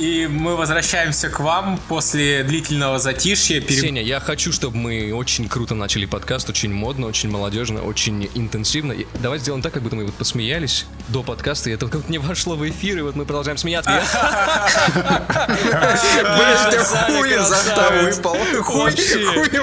И мы возвращаемся к вам после длительного затишья. Пере... Сеня, я хочу, чтобы мы очень круто начали подкаст, очень модно, очень молодежно, очень интенсивно. И давай сделаем так, как будто мы вот посмеялись до подкаста, и это как не вошло в эфир, и вот мы продолжаем смеяться. Хуй изо рта выпал. Хуй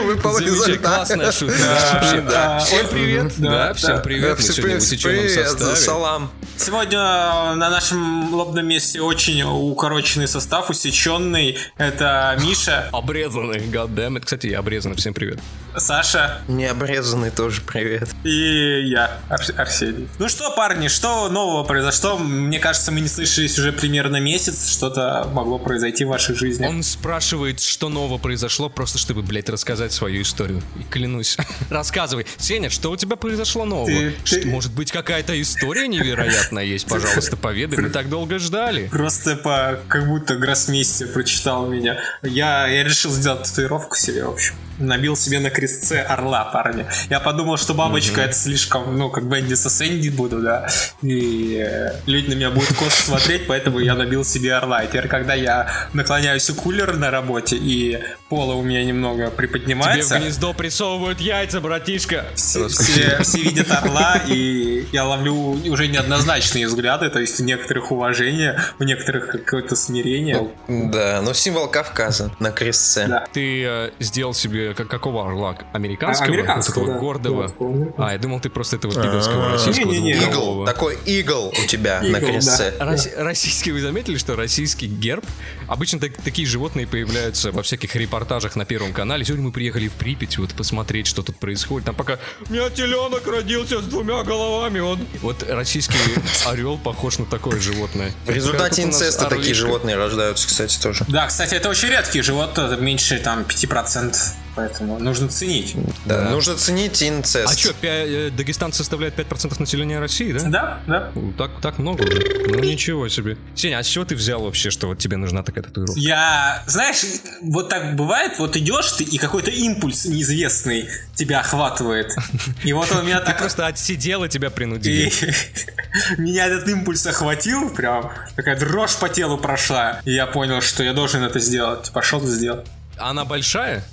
выпал изо рта. Классная шутка. Всем привет. Да, всем привет. Мы сегодня в усеченном составе. Салам. Сегодня на нашем лобном месте очень укороченный состав, усеченный. Это Миша. Обрезанный, goddammit. Кстати, я обрезанный. Всем привет. Саша. Не обрезанный тоже привет. И я, Арс- Арсений. Ну что, парни, что нового произошло? Мне кажется, мы не слышались уже примерно месяц. Что-то могло произойти в вашей жизни. Он спрашивает, что нового произошло, просто чтобы, блядь, рассказать свою историю. И клянусь. Рассказывай. Сеня, что у тебя произошло нового? Ты, что, ты... Может быть, какая-то история невероятная есть? Пожалуйста, поведай. Мы так долго ждали. Просто по как будто гроссмейстер прочитал меня. Я, я решил сделать татуировку себе, в общем набил себе на крестце орла, парни. Я подумал, что бабочка mm-hmm. это слишком, ну, как бы Энди со Сэнди буду, да, и э, люди на меня будут косо смотреть, поэтому я набил себе орла. И теперь, когда я наклоняюсь у кулера на работе, и пола у меня немного приподнимается... Тебе в гнездо присовывают яйца, братишка! Все, все, все видят орла, и я ловлю уже неоднозначные взгляды, то есть у некоторых уважение, у некоторых какое-то смирение. Ну, да, но символ Кавказа на крестце. Да. Ты э, сделал себе как, какого орла? Американского? А, американского, вот да. гордого? А, я думал, ты просто этого пидорского российского. Не, не, не. Игл, такой игл у тебя на крестце. Российский, вы заметили, что российский герб? Обычно такие животные появляются во всяких репортажах на Первом канале. Сегодня мы приехали в Припять вот посмотреть, что тут происходит. Там пока у меня теленок родился с двумя головами, он... Вот российский орел похож на такое животное. В результате инцеста такие животные рождаются, кстати, тоже. Да, кстати, это очень редкие животные, меньше там 5% Поэтому нужно ценить. Да, да. нужно ценить инцест. А что, э, Дагестан составляет 5% населения России, да? Да, да. Так, так много уже. Ну ничего себе. Сеня, а с чего ты взял вообще, что вот тебе нужна такая татуировка? Я, знаешь, вот так бывает, вот идешь ты, и какой-то импульс неизвестный тебя охватывает. И вот он меня так... Ты просто отсидел, и тебя принудили. Меня этот импульс охватил, прям такая дрожь по телу прошла. И я понял, что я должен это сделать. Пошел и сделал. Она большая?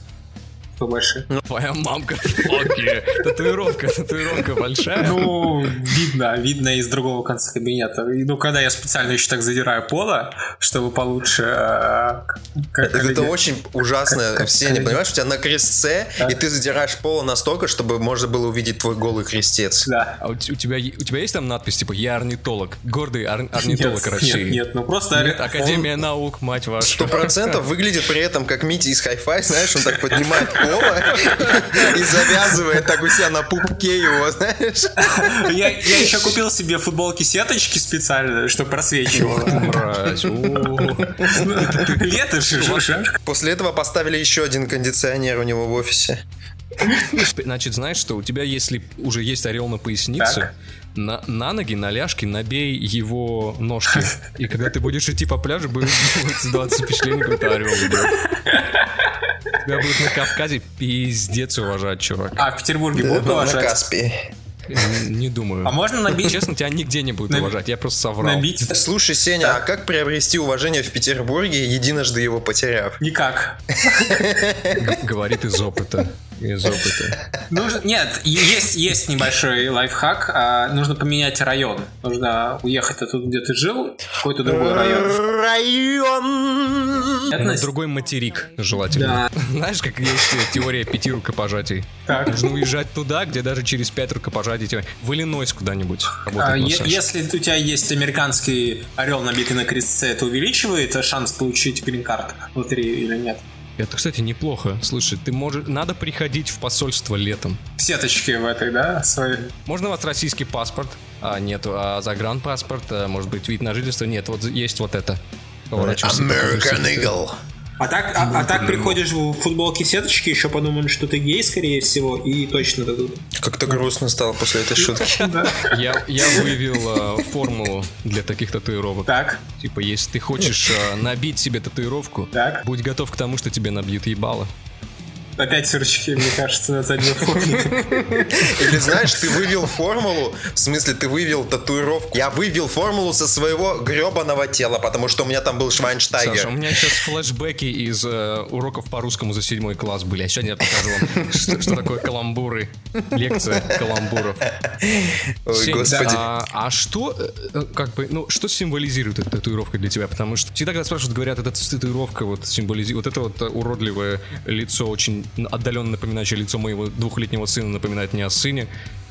Побольше. Ну, твоя мамка, фоки. Татуировка, татуировка большая. Ну, видно, видно из другого конца кабинета. Ну, когда я специально еще так задираю пола, чтобы получше... Э, это, очень ужасно. Все не понимаешь, у тебя на крестце, и ты задираешь пола настолько, чтобы можно было увидеть твой голый крестец. Да. А у, тебя, у тебя есть там надпись, типа, я орнитолог, гордый ор, орнитолог России? Нет, нет, ну просто... Академия наук, мать ваша. Сто процентов выглядит при этом как Мити из Hi-Fi, знаешь, он так поднимает Вова и завязывает так у себя на пупке его, знаешь. Я, я еще купил себе футболки сеточки специально, чтобы просвечивало. Лето же, После этого поставили еще один кондиционер у него в офисе. Значит, знаешь что, у тебя если уже есть орел на пояснице, на, на ноги, на ляжки набей его ножки. И когда ты будешь идти по пляжу, будет создаваться впечатление, какой-то орел идет. Тебя будут на Кавказе пиздец уважать, чувак. А в Петербурге будут уважать? На Каспии. Не думаю. А можно набить? Честно, тебя нигде не будут уважать, я просто соврал. Набить? Слушай, Сеня, а как приобрести уважение в Петербурге, единожды его потеряв? Никак. Говорит из опыта из опыта. Нужно, нет, есть, есть небольшой лайфхак. А, нужно поменять район. Нужно уехать оттуда, где ты жил, в какой-то другой район. Район! На другой материк, желательно. Да. Знаешь, как есть теория пяти рукопожатий? Так. Нужно уезжать туда, где даже через пять рукопожатий тебе... В Иллинойс куда-нибудь. А, если у тебя есть американский орел, набитый на крестце, это увеличивает шанс получить грин-карт внутри или нет? Это, кстати, неплохо. Слушай, ты можешь... Надо приходить в посольство летом. В сеточке в этой, да? Своей? Можно у вас российский паспорт? А, нету. А загранпаспорт? А, может быть, вид на жительство? Нет, вот есть вот это. American Eagle. А так, а, а так приходишь в футболке сеточки, еще подумали, что ты гей, скорее всего, и точно дадут. Как-то грустно стало после этой шутки. Я, я вывел э, формулу для таких татуировок. Так. Типа, если ты хочешь э, набить себе татуировку, будь готов к тому, что тебе набьют ебало. Опять сырочки, мне кажется, на заднем фоне. Или знаешь, ты вывел формулу, в смысле, ты вывел татуировку. Я вывел формулу со своего гребаного тела, потому что у меня там был Швайнштайгер. Саша, у меня сейчас флешбеки из э, уроков по русскому за седьмой класс были. А сегодня я покажу вам, что, что такое каламбуры. Лекция каламбуров. Ой, Семь. господи. А, а что, э, как бы, ну, что символизирует эта татуировка для тебя? Потому что всегда, когда спрашивают, говорят, эта татуировка вот символизирует, вот это вот уродливое лицо, очень отдаленно напоминающее лицо моего двухлетнего сына, напоминает мне о сыне.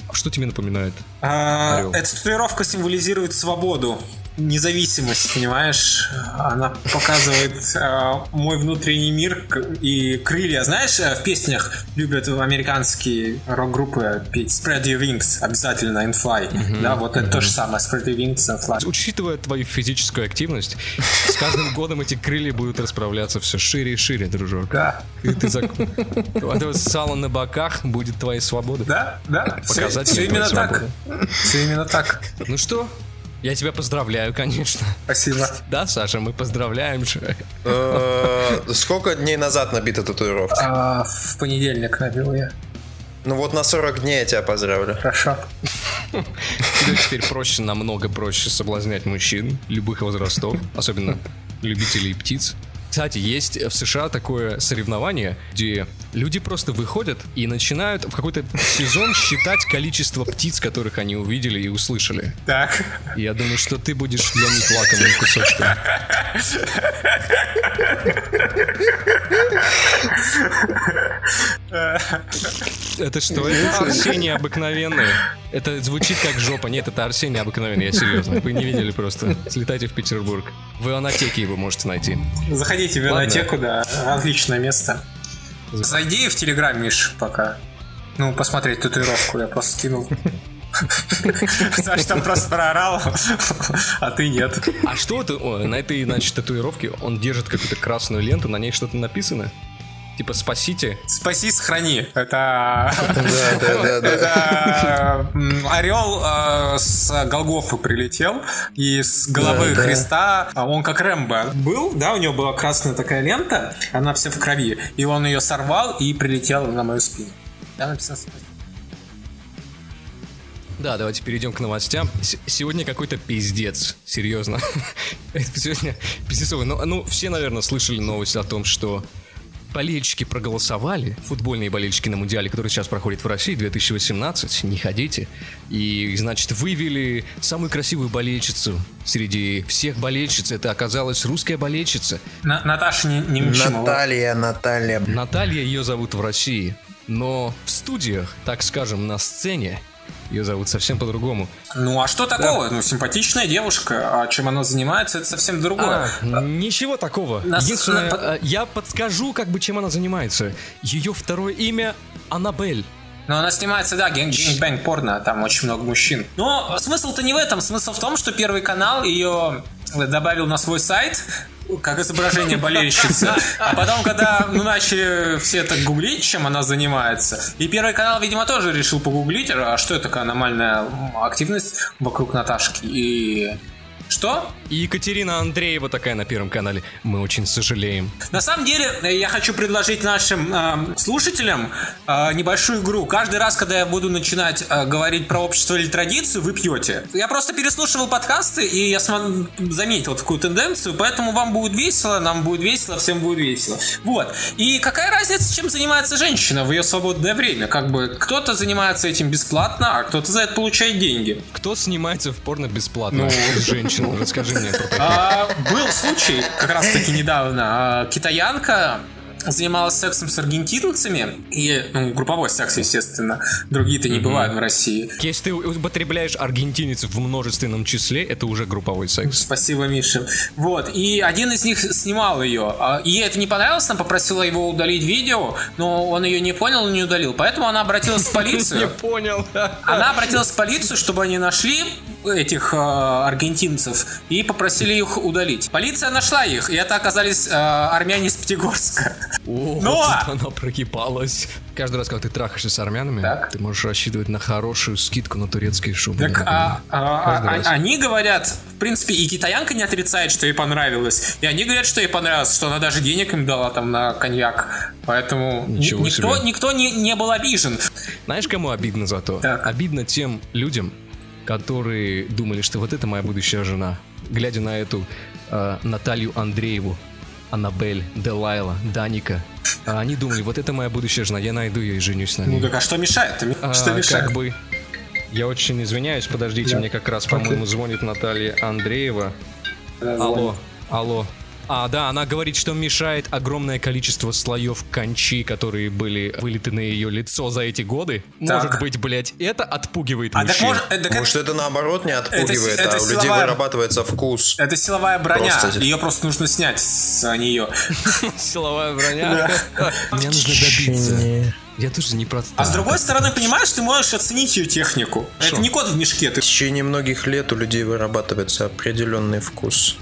А Что тебе напоминает? А. Эта татуировка символизирует свободу, независимость, понимаешь? Она показывает а, мой внутренний мир и крылья. Знаешь, э, в песнях любят американские рок-группы петь Spread your wings, обязательно, and fly. Да, вот это то же самое, Spread your wings and fly. Учитывая твою физическую активность, с каждым годом эти крылья будут расправляться все шире и шире, дружок. Да, И ты зак... Вот сало на боках будет твоей свободой. да, да. Все, Показатель именно твоей так. Все именно так. Ну что, я тебя поздравляю, конечно. Спасибо. Да, Саша, мы поздравляем же. Э, Сколько дней назад набита татуировка? А, в понедельник набил я. Ну вот на 40 дней я тебя поздравлю. Хорошо. Тебе теперь проще, намного проще соблазнять мужчин любых возрастов, особенно любителей птиц. Кстати, есть в США такое соревнование, где люди просто выходят и начинают в какой-то сезон считать количество птиц, которых они увидели и услышали. Так. И я думаю, что ты будешь для них лакомым кусочком. Это что? Это Арсений обыкновенный. Это звучит как жопа. Нет, это Арсений обыкновенный, я серьезно. Вы не видели просто. Слетайте в Петербург. В Ионотеке его можете найти. Заходите в библиотеку, да, отличное место. Зайди в Телеграм, Миш, пока. Ну, посмотреть татуировку, я просто скинул. Саш там просто проорал, а ты нет. А что? О, на этой, значит, татуировке он держит какую-то красную ленту, на ней что-то написано? Типа «Спасите». Спаси, сохрани. Это... Да, да, да, да. Это м, орел э, с Голгофы прилетел, и с головы Да, да. Христа, а он как Рэмбо был, да, у него была красная такая лента, она вся в крови, и он ее сорвал и прилетел на мою спину. Там написано «Спаси». Да, давайте перейдем к новостям. С- сегодня какой-то пиздец, серьезно. Это сегодня пиздецовый. Ну, ну, все, наверное, слышали новость о том, что болельщики проголосовали, футбольные болельщики на Мундиале, который сейчас проходит в России, 2018, не ходите. И, значит, вывели самую красивую болельщицу среди всех болельщиц. Это оказалась русская болельщица. На- Наташа не, не Наталья, Наталья. Наталья ее зовут в России, но в студиях, так скажем, на сцене, ее зовут совсем по-другому. Ну а что такого? Ну симпатичная девушка, а чем она занимается, это совсем другое. А, ничего такого. Нас- Единственное, на- э, я подскажу, как бы, чем она занимается. Ее второе имя Аннабель. Но она снимается, да, гэнг порно, там очень много мужчин. Но смысл-то не в этом. Смысл в том, что Первый канал ее добавил на свой сайт как изображение болельщицы. А потом, когда ну, начали все так гуглить, чем она занимается, и Первый канал, видимо, тоже решил погуглить, а что это такая аномальная активность вокруг Наташки. И что? И Екатерина Андреева такая на Первом канале. Мы очень сожалеем. На самом деле, э, я хочу предложить нашим эм, слушателям э, небольшую игру. Каждый раз, когда я буду начинать э, говорить про общество или традицию, вы пьете. Я просто переслушивал подкасты, и я см- заметил такую тенденцию, поэтому вам будет весело, нам будет весело, всем будет весело. Вот. И какая разница, чем занимается женщина в ее свободное время? Как бы кто-то занимается этим бесплатно, а кто-то за это получает деньги. Кто снимается в порно бесплатно? Ну. Женщина, расскажи мне про. А, был случай, как раз таки недавно, а, китаянка занималась сексом с аргентинцами, и, ну, групповой секс, естественно, другие-то не бывают в России. Если ты употребляешь аргентинец в множественном числе, это уже групповой секс. Спасибо, Миша. Вот, и один из них снимал ее. а, И ей это не понравилось, она попросила его удалить видео, но он ее не понял и не удалил. Поэтому она обратилась в полицию. понял. Она обратилась в полицию, чтобы они нашли этих э, аргентинцев и попросили их удалить. Полиция нашла их, и это оказались э, армяне из Пятигорска. О, Но! вот она прогибалась. Каждый раз, когда ты трахаешься с армянами, Так. ты можешь рассчитывать на хорошую скидку на турецкие шубы. Так а, а- а- раз. они говорят, в принципе, и китаянка не отрицает, что ей понравилось. И они говорят, что ей понравилось, что она даже денег им дала там на коньяк. Поэтому ни- Ничего никто, себе. никто не, не был обижен. Знаешь, кому обидно за то? Так. Обидно тем людям, которые думали, что вот это моя будущая жена. Глядя на эту э, Наталью Андрееву, Аннабель, Делайла, Даника. А они думали, вот это моя будущая жена, я найду ее и женюсь на ней. Ну так а что мешает? А, Что мешает? Как бы... Я очень извиняюсь, подождите, Да. мне как раз, по-моему, звонит Наталья Андреева. Алло, алло. А, да, она говорит, что мешает огромное количество слоев кончи, которые были вылиты на ее лицо за эти годы. Так. Может быть, блядь, это отпугивает А так мужчин? может, э, так это- Может, это наоборот не отпугивает, это а у людей вырабатывается вкус. Это силовая броня. Просто- Ее просто нужно снять с нее. Силовая броня. Мне нужно добиться. Я тоже не про А с другой стороны, понимаешь, ты можешь оценить ее технику. Шо? Это не кот в мешке. Ты В течение многих лет у людей вырабатывается определенный вкус.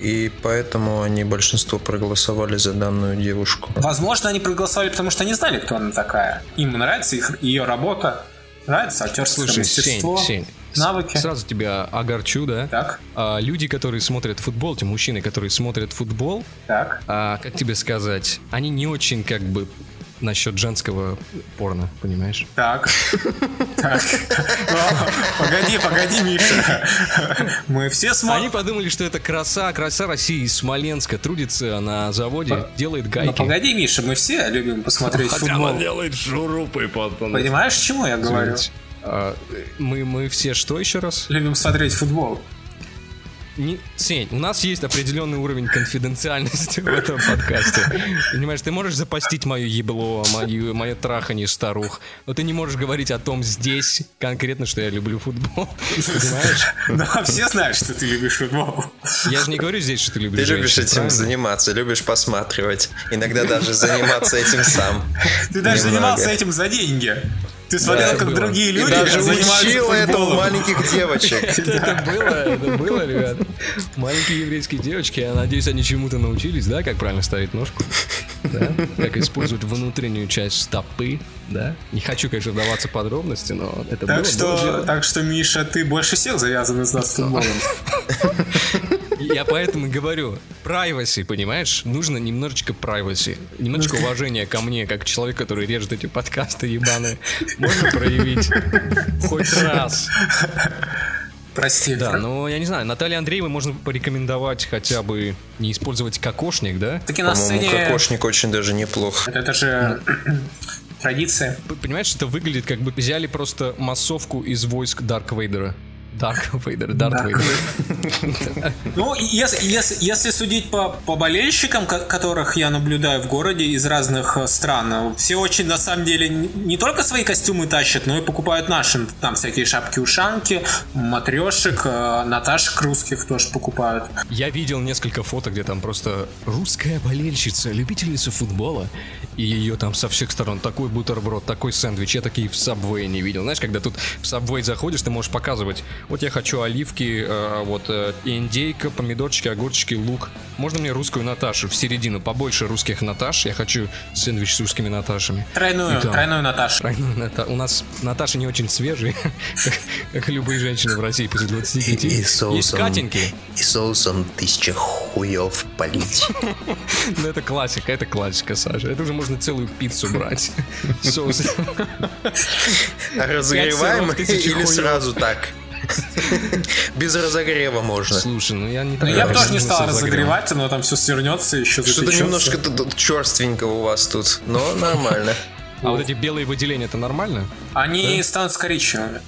И поэтому они большинство проголосовали за данную девушку. Возможно, они проголосовали, потому что они знали, кто она такая. Им нравится их, ее работа, нравится актерское Слушай, Сень, мастерство, Сень, с- навыки. Сразу тебя огорчу, да? Так, А, люди, которые смотрят футбол, те мужчины, которые смотрят футбол, так. а, как тебе сказать, они не очень как бы насчет женского порно, понимаешь? Так. Так. О, Погоди, погоди, Миша. Мы все Они смотрим. подумали, что это краса, краса России из Смоленска, трудится на заводе, делает Ну, гайки. погоди, Миша, мы все любим посмотреть футбол. делает шурупы, пацаны. Понимаешь, к чему я говорю? А, мы, мы все что еще раз? Любим смотреть футбол. Не, Сень, у нас есть определенный уровень конфиденциальности в этом подкасте. Понимаешь, ты можешь запастить мое ебло, мое, мое трахание старух, но ты не можешь говорить о том здесь конкретно, что я люблю футбол. Понимаешь? Ну, а все знают, что ты любишь футбол. Я же не говорю здесь, что ты любишь Ты любишь женщин, этим правильно? заниматься, любишь посматривать. Иногда даже заниматься этим сам. Ты даже Немного. занимался этим за деньги. Ты смотрел, это как было. другие И люди даже учил это у маленьких девочек. Это было, это было, ребят. Маленькие еврейские девочки, я надеюсь, они чему-то научились, да, как правильно ставить ножку, да, как использовать внутреннюю часть стопы, да. Не хочу, конечно, вдаваться в подробности, но это было. Так что, было дело. так что, Миша, ты больше всех завязан из нас футболом. Я поэтому и говорю, privacy, понимаешь? Нужно немножечко privacy, немножечко уважения ко мне, как человек, который режет эти подкасты ебаные. Можно проявить хоть раз. Прости. Да, но я не знаю, Наталье Андреевой можно порекомендовать хотя бы не использовать кокошник, да? Таки на сцене... кокошник очень даже неплохо. Это же традиция. Понимаешь, это выглядит как бы взяли просто массовку из войск Дарк Вейдера. Дарк Вейдер, Дарт Дарк Вейдер. Ну, если, если, если судить по, по болельщикам, ко- которых я наблюдаю в городе из разных э, стран, все очень, на самом деле, не не только свои костюмы тащат, но и покупают наши. Там всякие шапки-ушанки, матрешек, э, Наташек русских тоже покупают. Я видел несколько фото, где там просто русская болельщица, любительница футбола, и ее там со всех сторон такой бутерброд, такой сэндвич, я такие в Subway не видел. Знаешь, когда тут в Subway заходишь, ты можешь показывать, вот я хочу оливки, э, вот э, индейка, помидорчики, огурчики, лук. Можно мне русскую Наташу в середину, побольше русских Наташ, я хочу сэндвич с русскими Наташами. Тройную, там- тройную Наташу. Тройную Ната- У нас Наташи не очень свежие, как, любые женщины в России после 25. И соусом, Катеньки, и соусом тысяча хуев полить. Ну, это классика, это классика, Саша. Это уже можно целую пиццу брать. Соус. А разогреваем или сразу так? Без разогрева можно. Слушай, ну я не Ну, так я бы тоже не стал разогревать, но там все свернется, еще Что-то немножко черственько у вас тут, но нормально. А вот эти белые выделения, это нормально? Они станут коричневыми,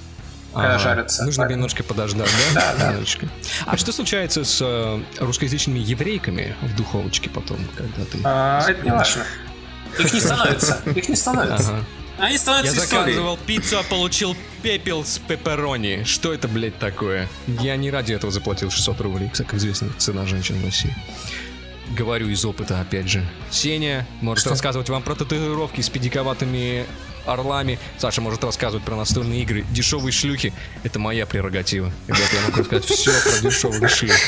когда Ага. жарятся. Нужно Поэтому- немножко подождать, да? Немножечко. А что случается с э, русскоязычными еврейками в духовочке потом, когда ты... А, это не важно. Их не становится. Их не становится. Ага. Они Я становятся историей. заказывал пиццу, а получил пепел с пепперони. Что это, блядь, такое? Я не ради этого заплатил 600 рублей, как известно, цена женщин в России. Говорю из опыта, опять же. Сеня может рассказывать вам про татуировки с педиковатыми орлами. Саша может рассказывать про настольные игры. Дешевые шлюхи — это моя прерогатива. Ребята, я могу рассказать все про дешевые шлюхи.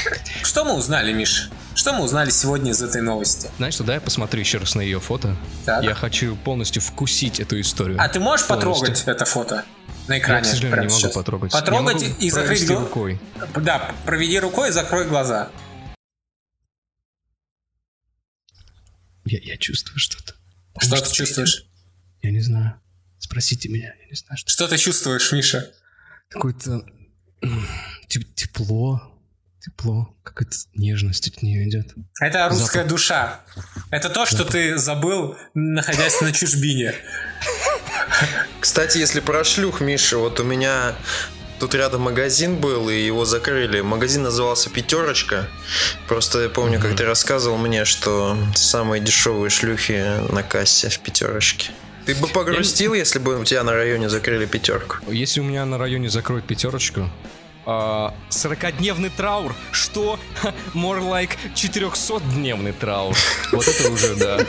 Что мы узнали, Миш? Что мы узнали сегодня из этой новости? Знаешь что, дай я посмотрю еще раз на ее фото. Так. Я хочу полностью вкусить эту историю. А ты можешь полностью. потрогать это фото? На экране. Я, к сожалению, не могу сейчас. потрогать. Потрогать и закрыть глаза. рукой. Да, проведи рукой и закрой глаза. Я, я чувствую что-то. Что ты чувствуешь? Я не знаю. Спросите меня, я не знаю. Что, что ты чувствуешь, Миша? Какое-то тепло, тепло, какая-то нежность от нее идет. Это русская Запах. душа. Это то, что Запах. ты забыл, находясь на чужбине. Кстати, если про шлюх, Миша, вот у меня Тут рядом магазин был, и его закрыли. Магазин назывался «Пятерочка». Просто я помню, mm-hmm. как ты рассказывал мне, что самые дешевые шлюхи на кассе в «Пятерочке». Ты бы погрустил, я... если бы у тебя на районе закрыли пятерку? Если у меня на районе закроют пятерочку, 40-дневный а, траур. Что? More like 400-дневный траур. Вот это уже, да.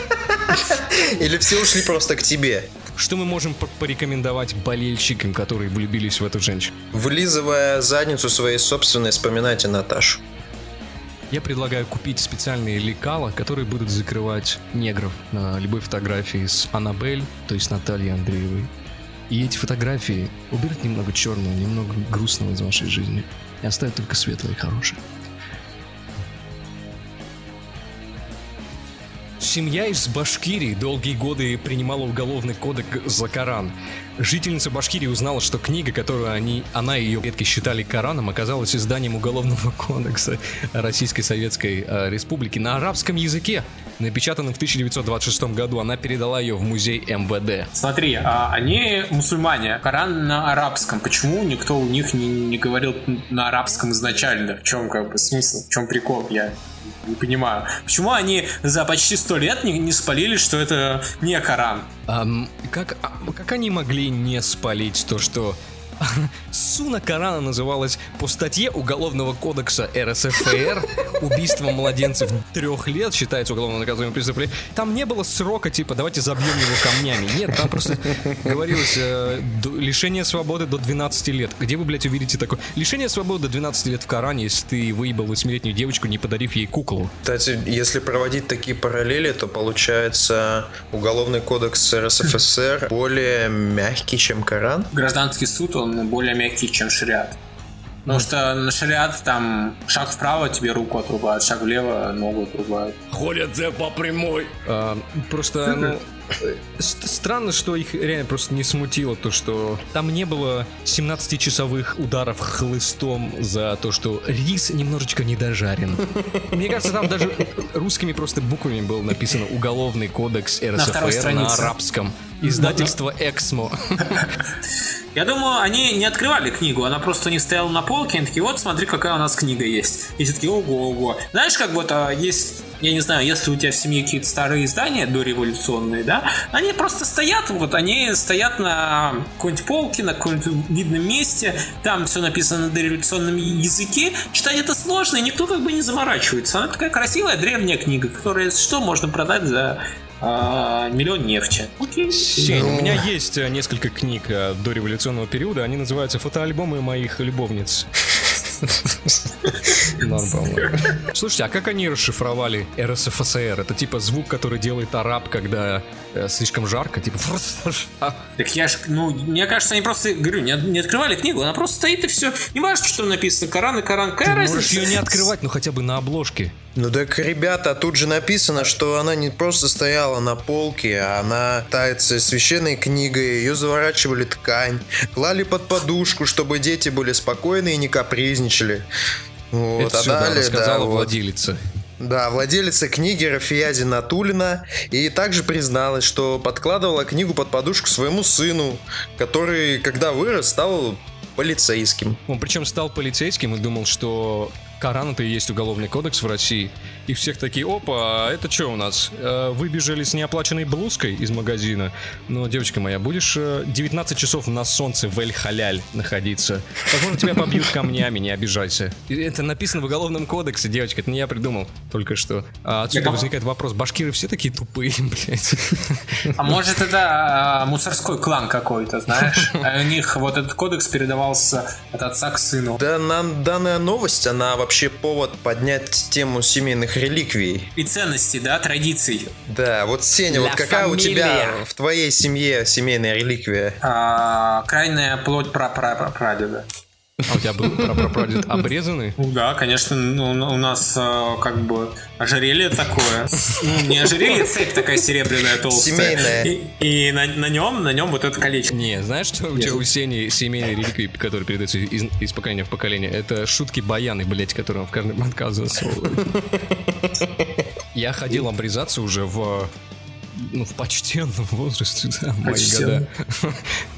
Или все ушли просто к тебе? Что мы можем порекомендовать болельщикам, которые влюбились в эту женщину? Вылизывая задницу своей собственной, вспоминайте Наташу. Я предлагаю купить специальные лекала, которые будут закрывать негров на любой фотографии с Аннабель, то есть Натальей Андреевой. И эти фотографии уберут немного черного, немного грустного из вашей жизни и оставят только светлое и хорошее. Семья из Башкирии долгие годы принимала уголовный кодекс за Коран. Жительница Башкирии узнала, что книга, которую они, она и ее предки считали Кораном, оказалась изданием Уголовного кодекса Российской Советской э, Республики на арабском языке. Напечатанным в 1926 году, она передала ее в музей МВД. Смотри, а они мусульмане, Коран на арабском. Почему никто у них не, не говорил на арабском изначально? В чем как бы смысл, в чем прикол? Я не понимаю. Почему они за почти сто лет не, не спалили, что это не Коран? Um, как, а, как они могли не спалить то, что Суна Корана называлась по статье Уголовного кодекса РСФР «Убийство младенцев трех лет считается уголовно наказуемым преступлением». Там не было срока, типа, давайте забьем его камнями. Нет, там просто говорилось э, лишение свободы до 12 лет. Где вы, блядь, увидите такое? Лишение свободы до 12 лет в Коране, если ты выебал 8-летнюю девочку, не подарив ей куклу. Кстати, если проводить такие параллели, то получается Уголовный кодекс РСФСР более мягкий, чем Коран. Гражданский суд, он более мягкий, чем шариат. Потому что на шариат там шаг вправо тебе руку отрубают, шаг влево ногу отрубают. Ходят за по прямой. А, просто, ну, странно, что их реально просто не смутило то, что там не было 17-часовых ударов хлыстом за то, что рис немножечко недожарен. Мне кажется, там даже русскими просто буквами был написано «Уголовный кодекс РСФР» на, на арабском. Издательство «Эксмо». Я думаю, они не открывали книгу, она просто не стояла на полке, они такие, вот смотри, какая у нас книга есть. И все такие, ого-ого. Знаешь, как вот а, есть, я не знаю, если у тебя в семье какие-то старые издания дореволюционные, да, они просто стоят, вот они стоят на какой-нибудь полке, на каком-нибудь видном месте, там все написано на дореволюционном языке, читать это сложно, и никто как бы не заморачивается. Она такая красивая древняя книга, которая, что, можно продать за а, миллион нефти. Окей. Сень, у меня есть э, несколько книг э, до революционного периода. Они называются «Фотоальбомы моих любовниц». Слушайте, а как они расшифровали РСФСР? Это типа звук, который делает араб, когда э, слишком жарко, типа... Так я ж, ну, мне кажется, они просто, говорю, не, не открывали книгу, она просто стоит и все. Не важно, что написано, Коран и Коран. Ты можешь ее не открывать, но хотя бы на обложке. Ну так, ребята, тут же написано, что она не просто стояла на полке, а она тается священной книгой, ее заворачивали ткань, клали под подушку, чтобы дети были спокойны и не капризничали. Вот, Это а сюда далее, рассказала да, владелица. Вот. Да, владелица книги Рафиязи Натулина и также призналась, что подкладывала книгу под подушку своему сыну, который, когда вырос, стал полицейским. Он причем стал полицейским и думал, что Коран-то и есть уголовный кодекс в России. И всех такие, опа, а это что у нас? Э, Выбежали с неоплаченной блузкой из магазина. Но, девочка моя, будешь 19 часов на солнце в Эль-Халяль находиться. Возможно, тебя побьют камнями, не обижайся. Это написано в уголовном кодексе, девочка, это не я придумал только что. А отсюда возникает вопрос, башкиры все такие тупые, блядь. А может это а, мусорской клан какой-то, знаешь? А у них вот этот кодекс передавался от отца к сыну. Да, нам данная новость, она вообще повод поднять тему семейных реликвий. И ценностей, да, традиций. Да, вот Сеня, вот какая у тебя в твоей семье семейная реликвия? А, крайняя плоть прадеда. А у тебя был прапрапрадед обрезанный? Да, конечно. Ну, у нас э, как бы ожерелье такое. Ну, не ожерелье, цепь такая серебряная толстая. Семейная. И, и на, на нем, на нем вот это колечко. Не, знаешь, что у тебя у Сени семейные реликвии, которые передаются из, из поколения в поколение? Это шутки баяны, блять, которые он в каждом подкаст засовывает. Я ходил обрезаться уже в ну, в почтенном возрасте, да, мои года.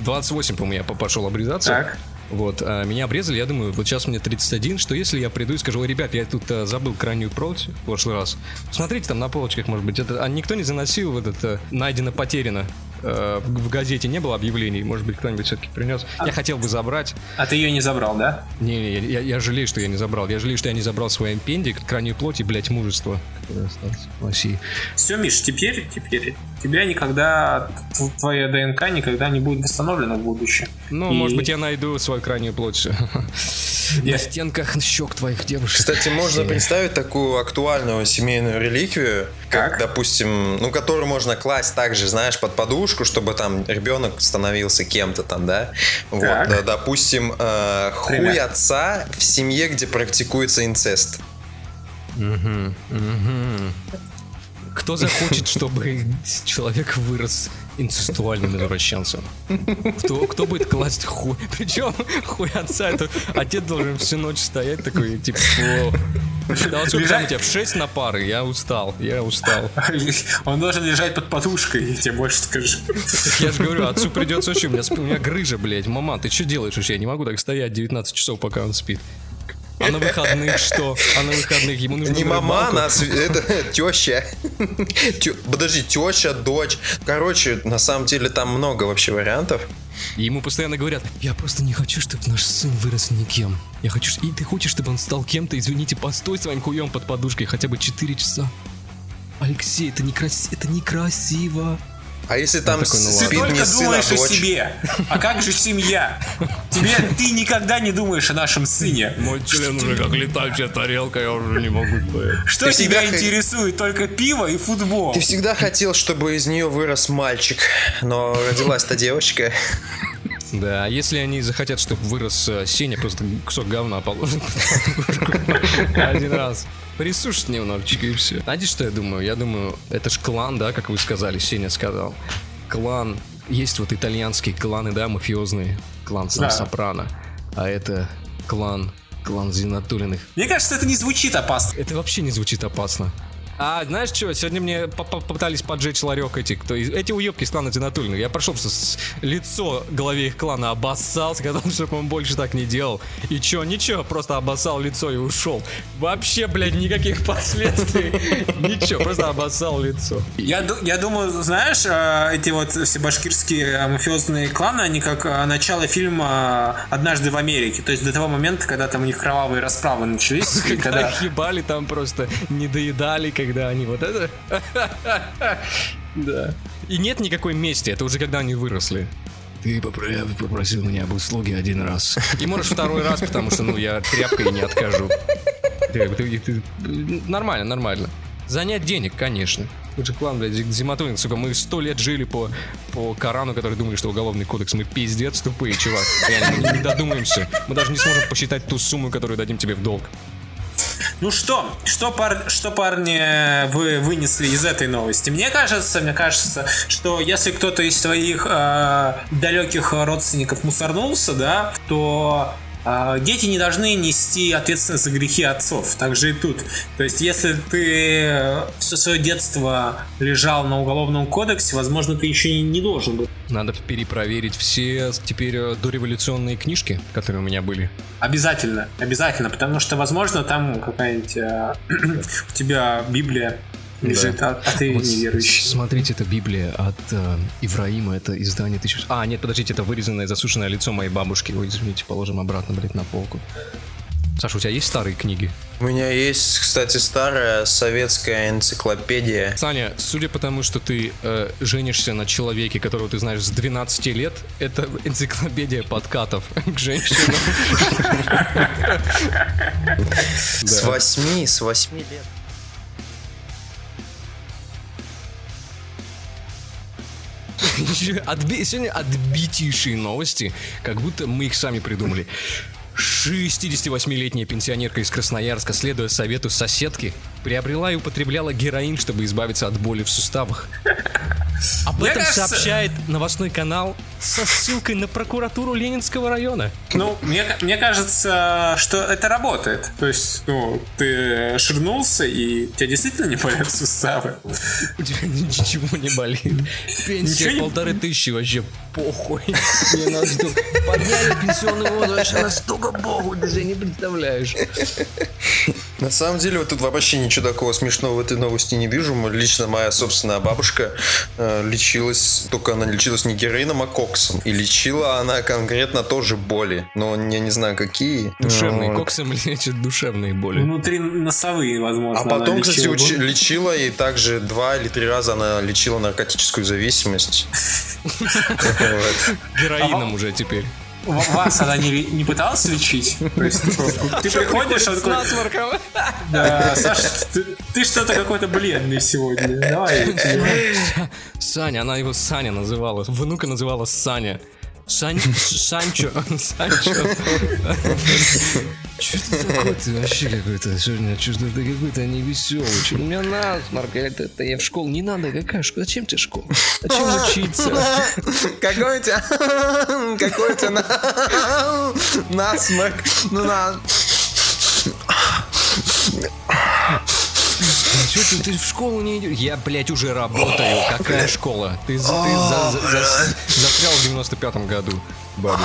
28, по-моему, я пошел обрезаться. Так. Вот, а меня обрезали, я думаю, вот сейчас мне 31, что если я приду и скажу, ребят, я тут а, забыл крайнюю плоть в прошлый раз, смотрите там на полочках, может быть, это, а никто не заносил вот это найдено, потеряно. Э, в, в газете не было объявлений, может быть, кто-нибудь все-таки принес. А, я хотел бы забрать. А ты ее не забрал, да? Не-не, я, я жалею, что я не забрал. Я жалею, что я не забрал свой импендик, крайнюю плоть и, блядь, мужество, которое осталось в России. Все, Миш, теперь, теперь тебя никогда, твоя ДНК никогда не будет восстановлена в будущем. Ну, и... может быть, я найду свою крайнюю плоть. На стенках щек твоих девушек. Кстати, можно представить такую актуальную семейную реликвию, как, допустим, ну, которую можно класть также, знаешь, под подушку, чтобы там ребенок становился кем-то там, да? Вот, да, допустим, э, хуй отца в семье, где практикуется инцест. Угу, угу. Кто захочет, чтобы человек вырос инцестуальным извращенцем? Кто, кто будет класть хуй? Причем хуй отца, это отец должен всю ночь стоять такой, типа, да вот сколько там у тебя? В 6 на пары, я устал, я устал. Он должен лежать под подушкой, я тебе больше скажу. Я же говорю, отцу придется вообще, у меня, у меня грыжа, блядь, мама, ты что делаешь вообще? Я не могу так стоять 19 часов, пока он спит. А на выходных что? А на выходных ему нужно Не мама, она это теща. Подожди, теща, дочь. Короче, на самом деле там много вообще вариантов. И ему постоянно говорят, я просто не хочу, чтобы наш сын вырос никем. Я хочу, и ты хочешь, чтобы он стал кем-то, извините, постой своим хуем под подушкой хотя бы 4 часа. Алексей, это, некрас... это некрасиво. А если там такой, ну, спит ты только думаешь о себе. А как же семья? Тебе ты никогда не думаешь о нашем сыне. Мой член уже как летающая тарелка, я уже не могу стоять. Что ты тебя интересует? Только пиво и футбол. Ты всегда хотел, чтобы из нее вырос мальчик, но родилась-то девочка. Да, а если они захотят, чтобы вырос э, Сеня, просто кусок говна положит один раз. Присушить немножечко и все. Знаете, что я думаю? Я думаю, это ж клан, да, как вы сказали, Сеня сказал. Клан. Есть вот итальянские кланы, да, мафиозные. Клан Сан да. Сопрано. А это клан клан Зинатулиных. Мне кажется, это не звучит опасно. Это вообще не звучит опасно. А знаешь что, сегодня мне попытались поджечь ларек эти, кто эти уебки из клана Тинатульных. Я прошел с лицо главе их клана, обоссал, сказал, чтобы он больше так не делал. И чё, ничего, просто обоссал лицо и ушел. Вообще, блядь, никаких последствий. Ничего, просто обоссал лицо. Я, я думаю, знаешь, а, эти вот все башкирские а, мафиозные кланы, они как а, начало фильма «Однажды в Америке». То есть до того момента, когда там у них кровавые расправы начались. Когда их ебали там просто, не доедали, когда они вот это... Да. И нет никакой мести, это уже когда они выросли. Ты попросил меня об услуге один раз. И можешь второй раз, потому что, ну, я тряпкой не откажу. Ты, ты, ты, нормально, нормально. Занять денег, конечно. Вот же клан, блядь, Зиматулин, сука, мы сто лет жили по, по Корану, который думали, что уголовный кодекс. Мы пиздец тупые, чувак. Реально, мы не додумаемся. Мы даже не сможем посчитать ту сумму, которую дадим тебе в долг. Ну что, что, пар, что парни вы вынесли из этой новости? Мне кажется, мне кажется, что если кто-то из своих э, далеких родственников мусорнулся, да, то дети не должны нести ответственность за грехи отцов. Так же и тут. То есть, если ты все свое детство лежал на уголовном кодексе, возможно, ты еще не должен был. Надо перепроверить все теперь э, дореволюционные книжки, которые у меня были. Обязательно, обязательно, потому что, возможно, там какая-нибудь э, у тебя Библия лежит, да. а, а ты вот неверующий. Смотрите, это Библия от э, Ивраима, это издание тысяч... А, нет, подождите, это вырезанное засушенное лицо моей бабушки. Ой, извините, положим обратно, блядь, на полку. Саша, у тебя есть старые книги? У меня есть, кстати, старая советская энциклопедия. Саня, судя по тому, что ты э, женишься на человеке, которого ты знаешь с 12 лет, это энциклопедия подкатов к женщинам. С 8, с 8 лет. Отби... Сегодня отбитейшие новости, как будто мы их сами придумали. 68-летняя пенсионерка из Красноярска, следуя совету соседки, приобрела и употребляла героин, чтобы избавиться от боли в суставах. Об этом кажется... сообщает новостной канал со ссылкой на прокуратуру Ленинского района. Ну, мне, мне кажется, что это работает. То есть, ну, ты ширнулся, и тебя действительно не болят суставы. У тебя ничего не болит. Пенсия ничего полторы не... тысячи вообще похуй. Мне надо подняли пенсионный возраст, настолько похуй, ты себе не представляешь. На самом деле, вот тут вообще ничего такого смешного в этой новости не вижу. Лично моя собственная бабушка э, лечилась, только она лечилась не героином, а коксом. И лечила она конкретно тоже боли. Но я не знаю, какие. Душевные. Вот. Коксом лечат душевные боли. Внутри носовые, возможно. А потом, кстати, лечила, уч- лечила и также два или три раза она лечила наркотическую зависимость. Героином уже теперь. Вас она не, не пыталась лечить? То есть, ты приходишь, он такой... Да, Саша, ты, ты что-то какой-то бледный сегодня. Давай. Саня, она его Саня называла. Внука называла Саня. Сан... Санчо. Санчо. Что ты такой? Ты вообще какой-то сегодня что-то ты какой-то невеселый. Что у меня насморк? Это, это я в школу. Не надо, какая школа? Зачем тебе школа? Зачем учиться? Какой у тебя? Какой у тебя насморк? Ну на... Что ты, ты в школу не идешь? Я, блядь, уже работаю. Какая школа? Ты, ты за, за, за, застрял в 95-м году, бабушка.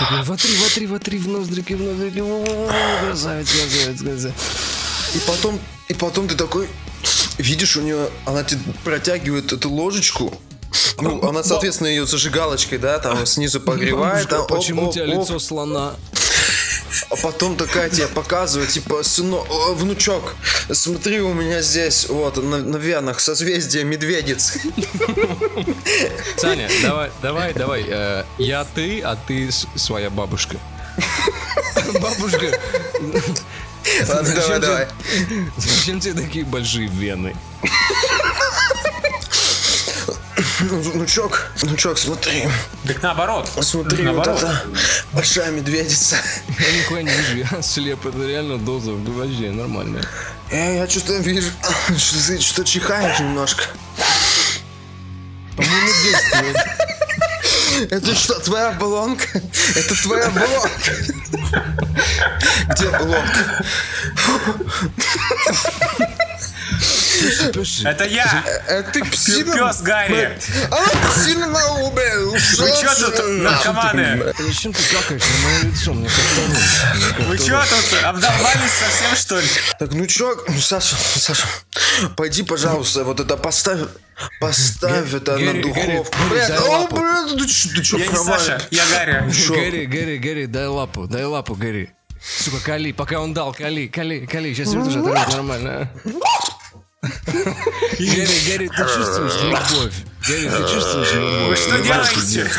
Такой, вотри, вотри, вотри в ноздрики, в ноздрики. Красавец, красавец, красавец. И потом, и потом ты такой, видишь, у нее, она тебе протягивает эту ложечку, ну, она, соответственно, ее зажигалочкой, да, там снизу погревает. Там, почему оп, у тебя оп, лицо слона? А потом такая тебе показывает, типа, сынок, внучок, смотри, у меня здесь, вот, на, на венах созвездие медведиц. Саня, давай, давай, давай. Э, я ты, а ты своя бабушка. Бабушка. Ладно, давай, давай. Зачем тебе такие большие вены? Ну, внучок, внучок, смотри. Так наоборот. Смотри, наоборот. вот это большая медведица. Я нихуя не вижу, я слеп, это реально доза в вообще нормальная. Э, я что-то вижу, что ты что чихаешь немножко. По-моему, действует. Это что, твоя баллонка? Это твоя баллонка? Где баллонка? Это я! Это ты псина? Пес Гарри! А, псина на убил! Вы что тут, наркоманы? Зачем ты какаешь на мое лицо? Мне как Вы что тут, обдолбались совсем, что ли? Так, ну чё, Саша, Саша, пойди, пожалуйста, вот это поставь Поставь это на духовку. Блядь, о, блядь, ты чё, ты чё, Я не Саша, я Гарри. Гэри, Гэри, Гэри, дай лапу, дай лапу, Гэри. Сука, Кали, пока он дал, Кали, Кали, Кали, сейчас вернусь, это нормально. Гэри, Гэри, ты чувствуешь любовь? Гэри, ты чувствуешь любовь? Вы что делаете?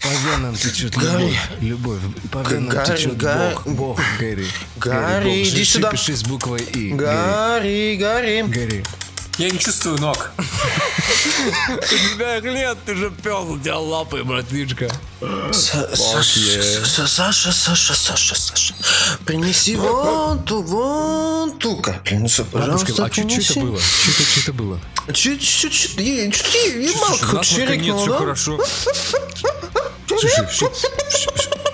По венам течет любовь. Любовь. По венам течет Бог. Бог, Гэри. Гарри, иди сюда. Пиши с буквой И. Гарри, Гарри. Гэри. Я не чувствую ног. У тебя нет, ты же пес, у тебя лапы, братишка. Саша, Саша, Саша, Саша, Саша, принеси вон ту, вон ту капельницу, Бабушка, пожалуйста, а что это было? Что это было? Чуть, чуть, чуть, е- чуть, е- ебалка Слушай, хоть насморка нет, чирикнула, все да? хорошо. Слушай,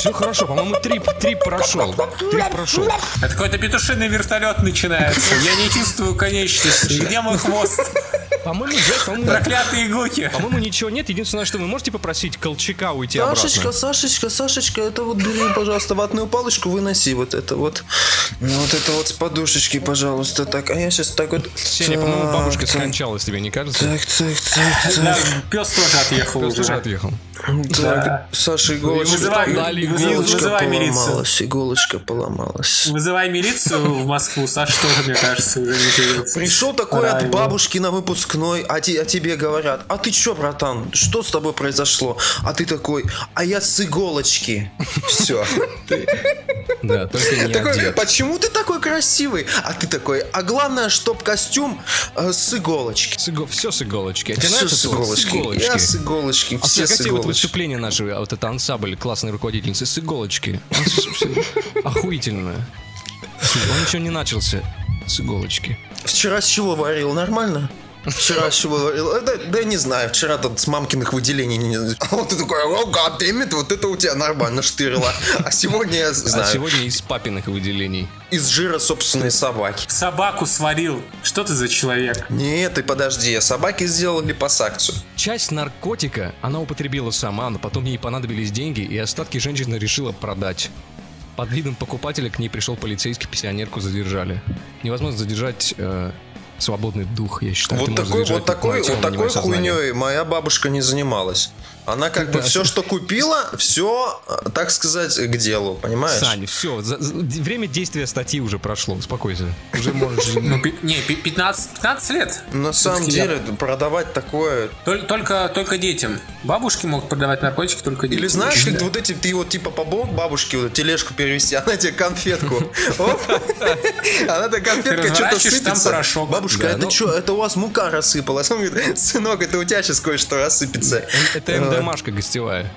все, хорошо, по-моему, трип, трип прошел. Трип прошел. Это какой-то петушиный вертолет начинается. Я не чувствую конечности. Где мой хвост? По-моему, Джек, по-моему, Проклятые иглуки. по-моему, ничего нет. Единственное, что вы можете попросить Колчака уйти обратно. Сашечка, Сашечка, Сашечка, это вот бери, пожалуйста, ватную палочку, выноси вот это вот. Вот это вот с подушечки, пожалуйста, так. А я сейчас так вот... Сеня, по-моему, бабушка так, скончалась, тебе не кажется? Так, так, так, так. пес тоже отъехал Пес тоже отъехал. Так, Саша, иголочка, Вызывай, дали иголочка вызывай милицию. поломалась, иголочка поломалась. Вызывай милицию в Москву. Саша тоже, мне кажется, уже не живет. Пришел такой Пора от его. бабушки на выпускной, а, те- а тебе говорят, а ты чё, братан, что с тобой произошло? А ты такой, а я с иголочки. Все. Да, только не Такой, почему ты такой красивый? А ты такой, а главное, чтоб костюм э, с иголочки. Все с иголочки. А тебе нравится с иголочки. Я с иголочки? А все с иголочки. Выступление наше, а вот это ансамбль классной руководительницы с иголочки? Охуительно. Он еще не начался с иголочки. Вчера с чего варил? Нормально? Вчера с чего варил? Э, Да, да я не знаю, вчера там с мамкиных выделений. не- А вот ты такой, о, гаддемит, вот это у тебя нормально штырило. А сегодня я А знаю, сегодня из папиных выделений. из жира собственной собаки. Собаку сварил. Что ты за человек? Нет, ты подожди, собаки сделали липосакцию. Часть наркотика она употребила сама, но потом ей понадобились деньги, и остатки женщина решила продать. Под видом покупателя к ней пришел полицейский, пенсионерку задержали. Невозможно задержать э, свободный дух, я считаю. Вот такой, вот такой, вот такой хуйней моя бабушка не занималась. Она как бы все, что купила, все, так сказать, к делу, понимаешь? Сань, все, время действия статьи уже прошло, успокойся. Уже можешь... Ну, не, пи- 15, 15 лет. На самом деле, продавать такое... Толь- Только, только детям. Бабушки могут продавать наркотики только детям. Или знаешь, как вот эти, ты вот типа по бок бабушке вот тележку перевести, она тебе конфетку. Она тебе конфетка что-то сыпется. Бабушка, это ну- что, это у вас мука рассыпалась? Он говорит, сынок, это у тебя сейчас кое-что рассыпется. Это МДМашка гостевая.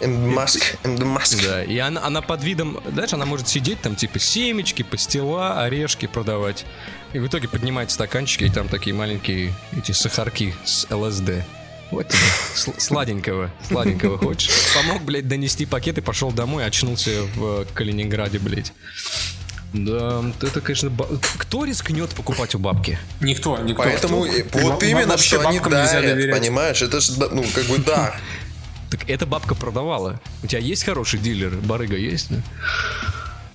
МДМашка, МДМашка. Да, и она, она под видом, знаешь, она может сидеть там, типа, семечки, пастила, орешки продавать. И в итоге поднимает стаканчики, и там такие маленькие эти сахарки с ЛСД. Вот тебе, сл- сладенького, сладенького хочешь? Помог, блядь, донести пакет и пошел домой, очнулся в Калининграде, блядь. Да, это, конечно, ба- кто рискнет покупать у бабки? Никто, никто. Поэтому Кто? вот Во- именно, что они дарят, понимаешь? Это же, да, ну, как бы дар. Так эта бабка продавала. У тебя есть хороший дилер? Барыга есть, да?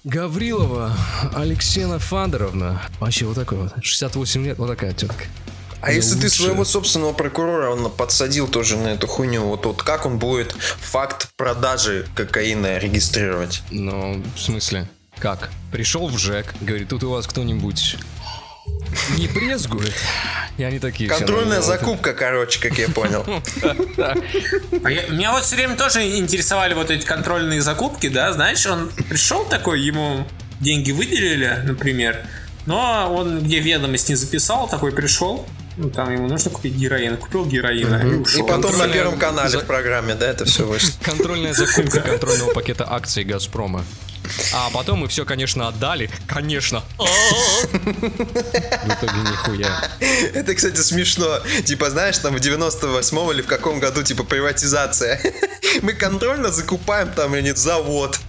Гаврилова Алексеевна Фандоровна. Вообще вот такой вот. 68 лет, вот такая тетка. А если ты лучше. своего собственного прокурора он подсадил тоже на эту хуйню, вот, вот как он будет факт продажи кокаина регистрировать? Ну, в смысле? Как? Пришел в ЖЭК, говорит, тут у вас кто-нибудь не брезгует? И они такие... Контрольная закупка, короче, как я понял. А меня вот все время тоже интересовали вот эти контрольные закупки, да, знаешь, он пришел такой, ему деньги выделили, например, но он где ведомость не записал, такой пришел, ну, там ему нужно купить героин, купил героина и И ушел. потом на Первом канале за- в программе, да, это все вышло. Контрольная закупка контрольного пакета акций Газпрома. А потом мы все, конечно, отдали. Конечно. В итоге нихуя. Это, кстати, смешно. Типа, знаешь, там в 98-м или в каком году, типа, приватизация. Мы контрольно закупаем там, или нет, завод.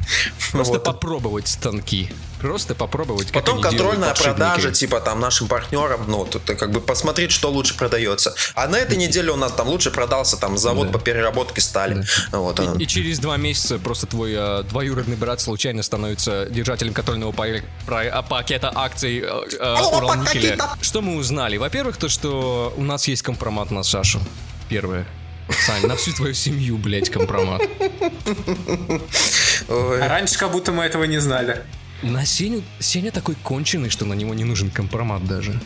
Просто Вот. попробовать станки. Просто попробовать, Потом контрольная продажа, типа там нашим партнерам, ну, тут как бы посмотреть, что лучше продается. А на этой неделе у нас там лучше продался там завод по переработке стали. Вот, он. И через два месяца просто твой э, двоюродный брат случайно становится держателем контрольного па- про- а, пакета акций э, э, Уралникеля. Что мы узнали? Во-первых, то, что у нас есть компромат на Сашу. Первое. Сань, на всю твою семью, блядь, компромат. Ой. А раньше как будто мы этого не знали. На Сеню... Сеня такой конченый, что на него не нужен компромат даже.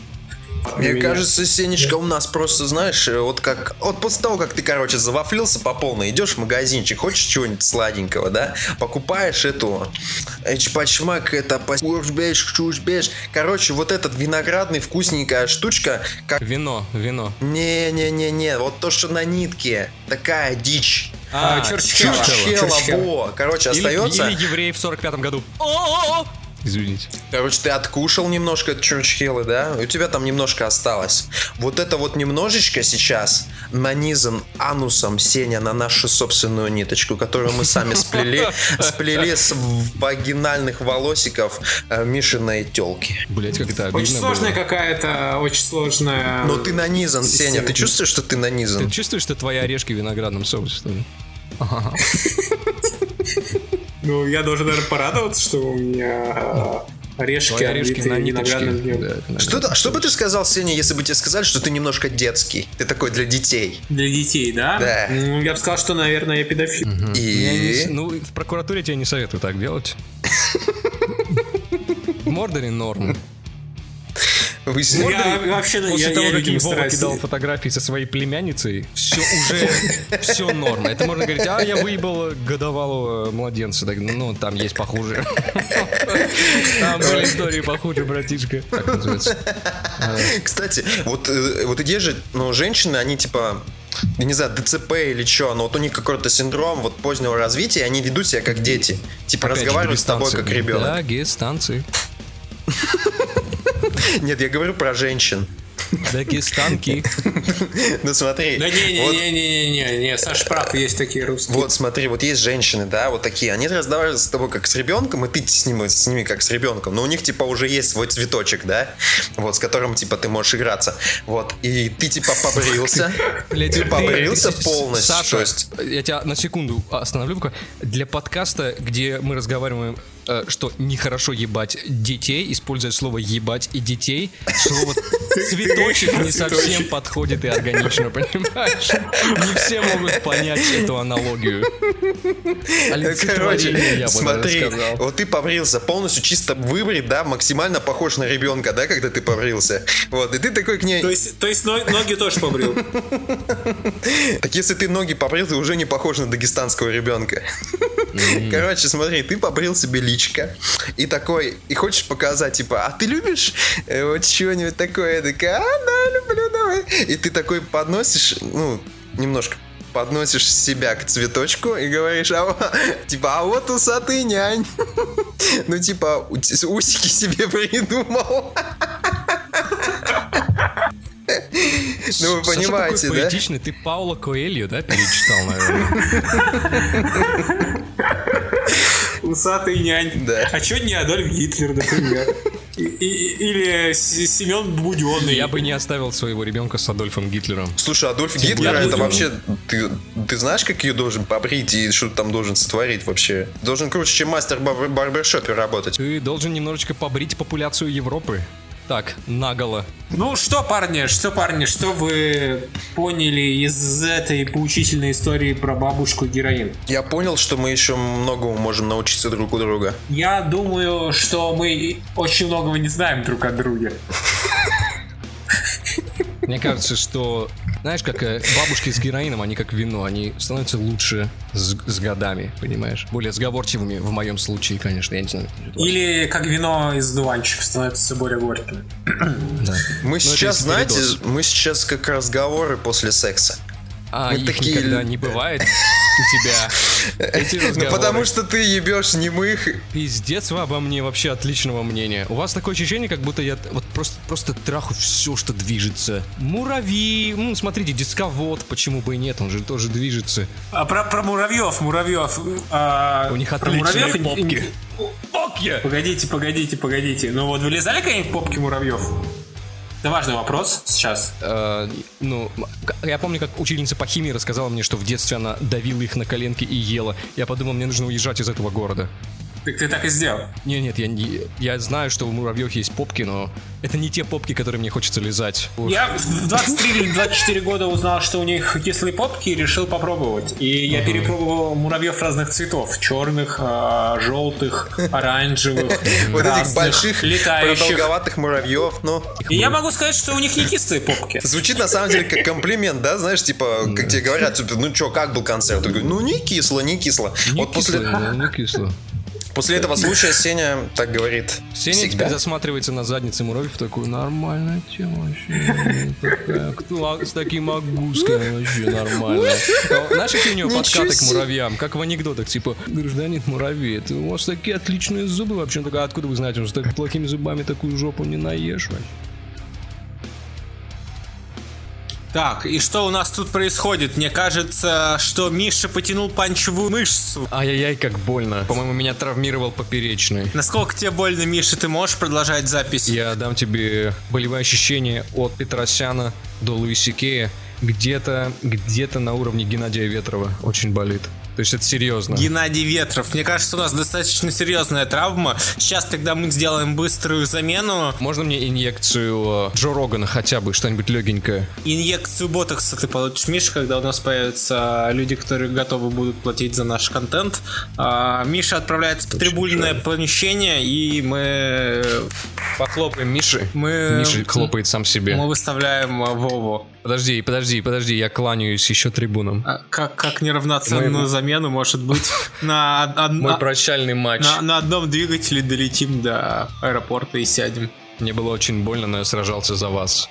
Мне меня. кажется, Сенечка, у нас просто, знаешь, вот как... Вот после того, как ты, короче, завафлился по полной, идешь в магазинчик, хочешь чего-нибудь сладенького, да? Покупаешь эту... Эчпачмак, это пасюшбеш, чушбеш. Короче, вот этот виноградный вкусненькая штучка... Как... Вино, вино. Не-не-не-не, вот то, что на нитке. Такая дичь. А, а Чурчхела. Чурчхела, Короче, или, остается... Или евреи в 45-м году. О-о-о! Извините. Короче, ты откушал немножко чурчхелы, да? у тебя там немножко осталось. Вот это вот немножечко сейчас нанизан анусом Сеня на нашу собственную ниточку, которую мы сами сплели, сплели с вагинальных волосиков э, Мишиной телки. Блять, как это Очень сложная какая-то, очень сложная... Но ты нанизан, Сеня, ты чувствуешь, что ты нанизан? Ты чувствуешь, что твои орешки в виноградном соусе, что ли? Ну, я должен, наверное, порадоваться, что у меня а, орешки, орешки на ниточке. Да, что, что бы ты сказал, Сеня, если бы тебе сказали, что ты немножко детский? Ты такой для детей. Для детей, да? Да. Ну, я бы сказал, что, наверное, я педофил. Угу. И... Не, ну, в прокуратуре тебе не советую так делать. В Мордоре норм. Вы ну, я, вообще, После я, того, я как Вова кидал фотографии со своей племянницей, все уже, все норма. Это можно говорить, а я выебал годовалого младенца. Так, ну, там есть похуже. Там были истории похуже, братишка. Так называется. Кстати, вот, э, вот идея же, ну, женщины, они типа я не знаю, ДЦП или что, но вот у них какой-то синдром вот позднего развития, они ведут себя как дети. Типа Опять разговаривают с тобой как ребенок. Да, гестанции. Нет, я говорю про женщин. Дагестанки. Ну смотри. Да не-не-не-не-не, Саш прав, есть такие русские. Вот смотри, вот есть женщины, да, вот такие, они разговаривают с тобой как с ребенком, и ты с ними, с ними как с ребенком, но у них типа уже есть свой цветочек, да, вот, с которым типа ты можешь играться, вот, и ты типа побрился, ты побрился полностью. Саша, я тебя на секунду остановлю, для подкаста, где мы разговариваем что нехорошо ебать детей, используя слово ебать и детей, слово цветочек не совсем подходит и органично, понимаешь? Не все могут понять эту аналогию. Короче, я смотри, вот ты побрился полностью чисто выбрит, да, максимально похож на ребенка, да, когда ты побрился. Вот, и ты такой к ней... То есть, то есть ноги тоже побрил? Так если ты ноги побрил, ты уже не похож на дагестанского ребенка. Короче, смотри, ты побрил себе личка и такой, и хочешь показать, типа, а ты любишь э, вот чего-нибудь такое? Я такая, а, да, люблю, давай. И ты такой подносишь, ну, немножко подносишь себя к цветочку и говоришь, а, типа, а вот усатый нянь. Ну, типа, усики себе придумал. Ну, вы понимаете, да? поэтичный, ты Паула Коэльо, да, перечитал, наверное? Усатый нянь. Да. А чё не Адольф Гитлер, например? или Семен Буденный. Я бы не оставил своего ребенка с Адольфом Гитлером. Слушай, Адольф Гитлер это вообще... Ты, ты знаешь, как ее должен побрить и что ты там должен сотворить вообще? Должен круче, чем мастер в барбершопе работать. Ты должен немножечко побрить популяцию Европы. Так, наголо. Ну что, парни, что, парни, что вы поняли из этой поучительной истории про бабушку героин? Я понял, что мы еще многому можем научиться друг у друга. Я думаю, что мы очень многого не знаем друг от друга. Мне кажется, что, знаешь, как э, бабушки с героином, они как вино, они становятся лучше с, с годами, понимаешь? Более сговорчивыми в моем случае, конечно, я не знаю. Или как вино из дуванчиков становится более горьким. Да. Мы Но сейчас, знаете, мы сейчас как разговоры после секса. А мы их такие... никогда не бывает у тебя. Эти Ну потому что ты ебешь немых. Пиздец вы обо мне вообще отличного мнения. У вас такое ощущение, как будто я вот просто, просто траху все, что движется. Муравьи, ну, смотрите, дисковод, почему бы и нет, он же тоже движется. А про, про муравьев, муравьев. А, у них отличные муравьев, попки. Попки! Погодите, погодите, погодите. Ну вот вылезали какие-нибудь попки муравьев? Это важный вопрос сейчас. Э, ну, я помню, как учительница по химии рассказала мне, что в детстве она давила их на коленки и ела. Я подумал, мне нужно уезжать из этого города. Так ты так и сделал. Не, нет, я, не, я знаю, что у муравьев есть попки, но это не те попки, которые мне хочется лизать. Я в 23 или 24 года узнал, что у них кислые попки и решил попробовать. И я перепробовал муравьев разных цветов. Черных, а, желтых, оранжевых, Вот этих больших, летающих. продолговатых муравьев, ну. И я могу сказать, что у них не кислые попки. Звучит на самом деле как комплимент, да? Знаешь, типа, как тебе говорят, типа, ну чё, как был концерт? Ты говоришь, ну не кисло, не кисло. Не вот после, кисло, не кисло. После этого случая Сеня так говорит. Сеня всегда. теперь засматривается на заднице муравьев, такой, нормальная тема вообще. такая, Кто с таким агузком вообще нормально. Какие у него подкаты к муравьям? Как в анекдотах, типа, гражданин муравей, у вас такие отличные зубы вообще. Он такой, «А откуда вы знаете, он с так плохими зубами такую жопу не наешь вообще. Так, и что у нас тут происходит? Мне кажется, что Миша потянул панчевую мышцу. Ай-яй-яй, как больно. По-моему, меня травмировал поперечный. Насколько тебе больно, Миша, ты можешь продолжать запись? Я дам тебе болевые ощущения от Петросяна до Луиси Кея. Где-то, где-то на уровне Геннадия Ветрова очень болит. То есть это серьезно. Геннадий Ветров. Мне кажется, у нас достаточно серьезная травма. Сейчас тогда мы сделаем быструю замену. Можно мне инъекцию э, Джо Рогана хотя бы, что-нибудь легенькое? Инъекцию ботокса ты получишь, Миша, когда у нас появятся люди, которые готовы будут платить за наш контент. А, Миша отправляется в потрибульное помещение, и мы... Похлопаем Миши. Мы- Миша хлопает сам себе. Мы выставляем а, Вову. Подожди, подожди, подожди, я кланяюсь еще трибунам. А Как, как неравноценную Мы- замену может быть на, од- Мой прощальный матч. на- на одном двигателе долетим до аэропорта и сядем. Мне было очень больно, но я сражался за вас.